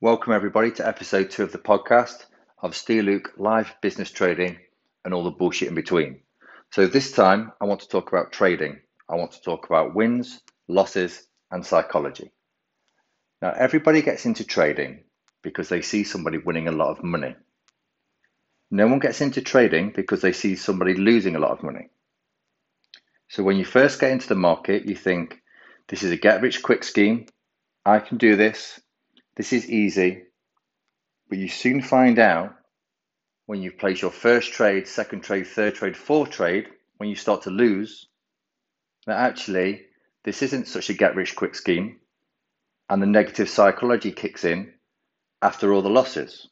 Welcome, everybody, to episode two of the podcast of Steve Luke live business trading and all the bullshit in between. So, this time I want to talk about trading. I want to talk about wins, losses, and psychology. Now, everybody gets into trading because they see somebody winning a lot of money. No one gets into trading because they see somebody losing a lot of money. So, when you first get into the market, you think, this is a get rich quick scheme. I can do this. This is easy, but you soon find out when you place your first trade, second trade, third trade, fourth trade, when you start to lose, that actually this isn't such a get rich quick scheme, and the negative psychology kicks in after all the losses.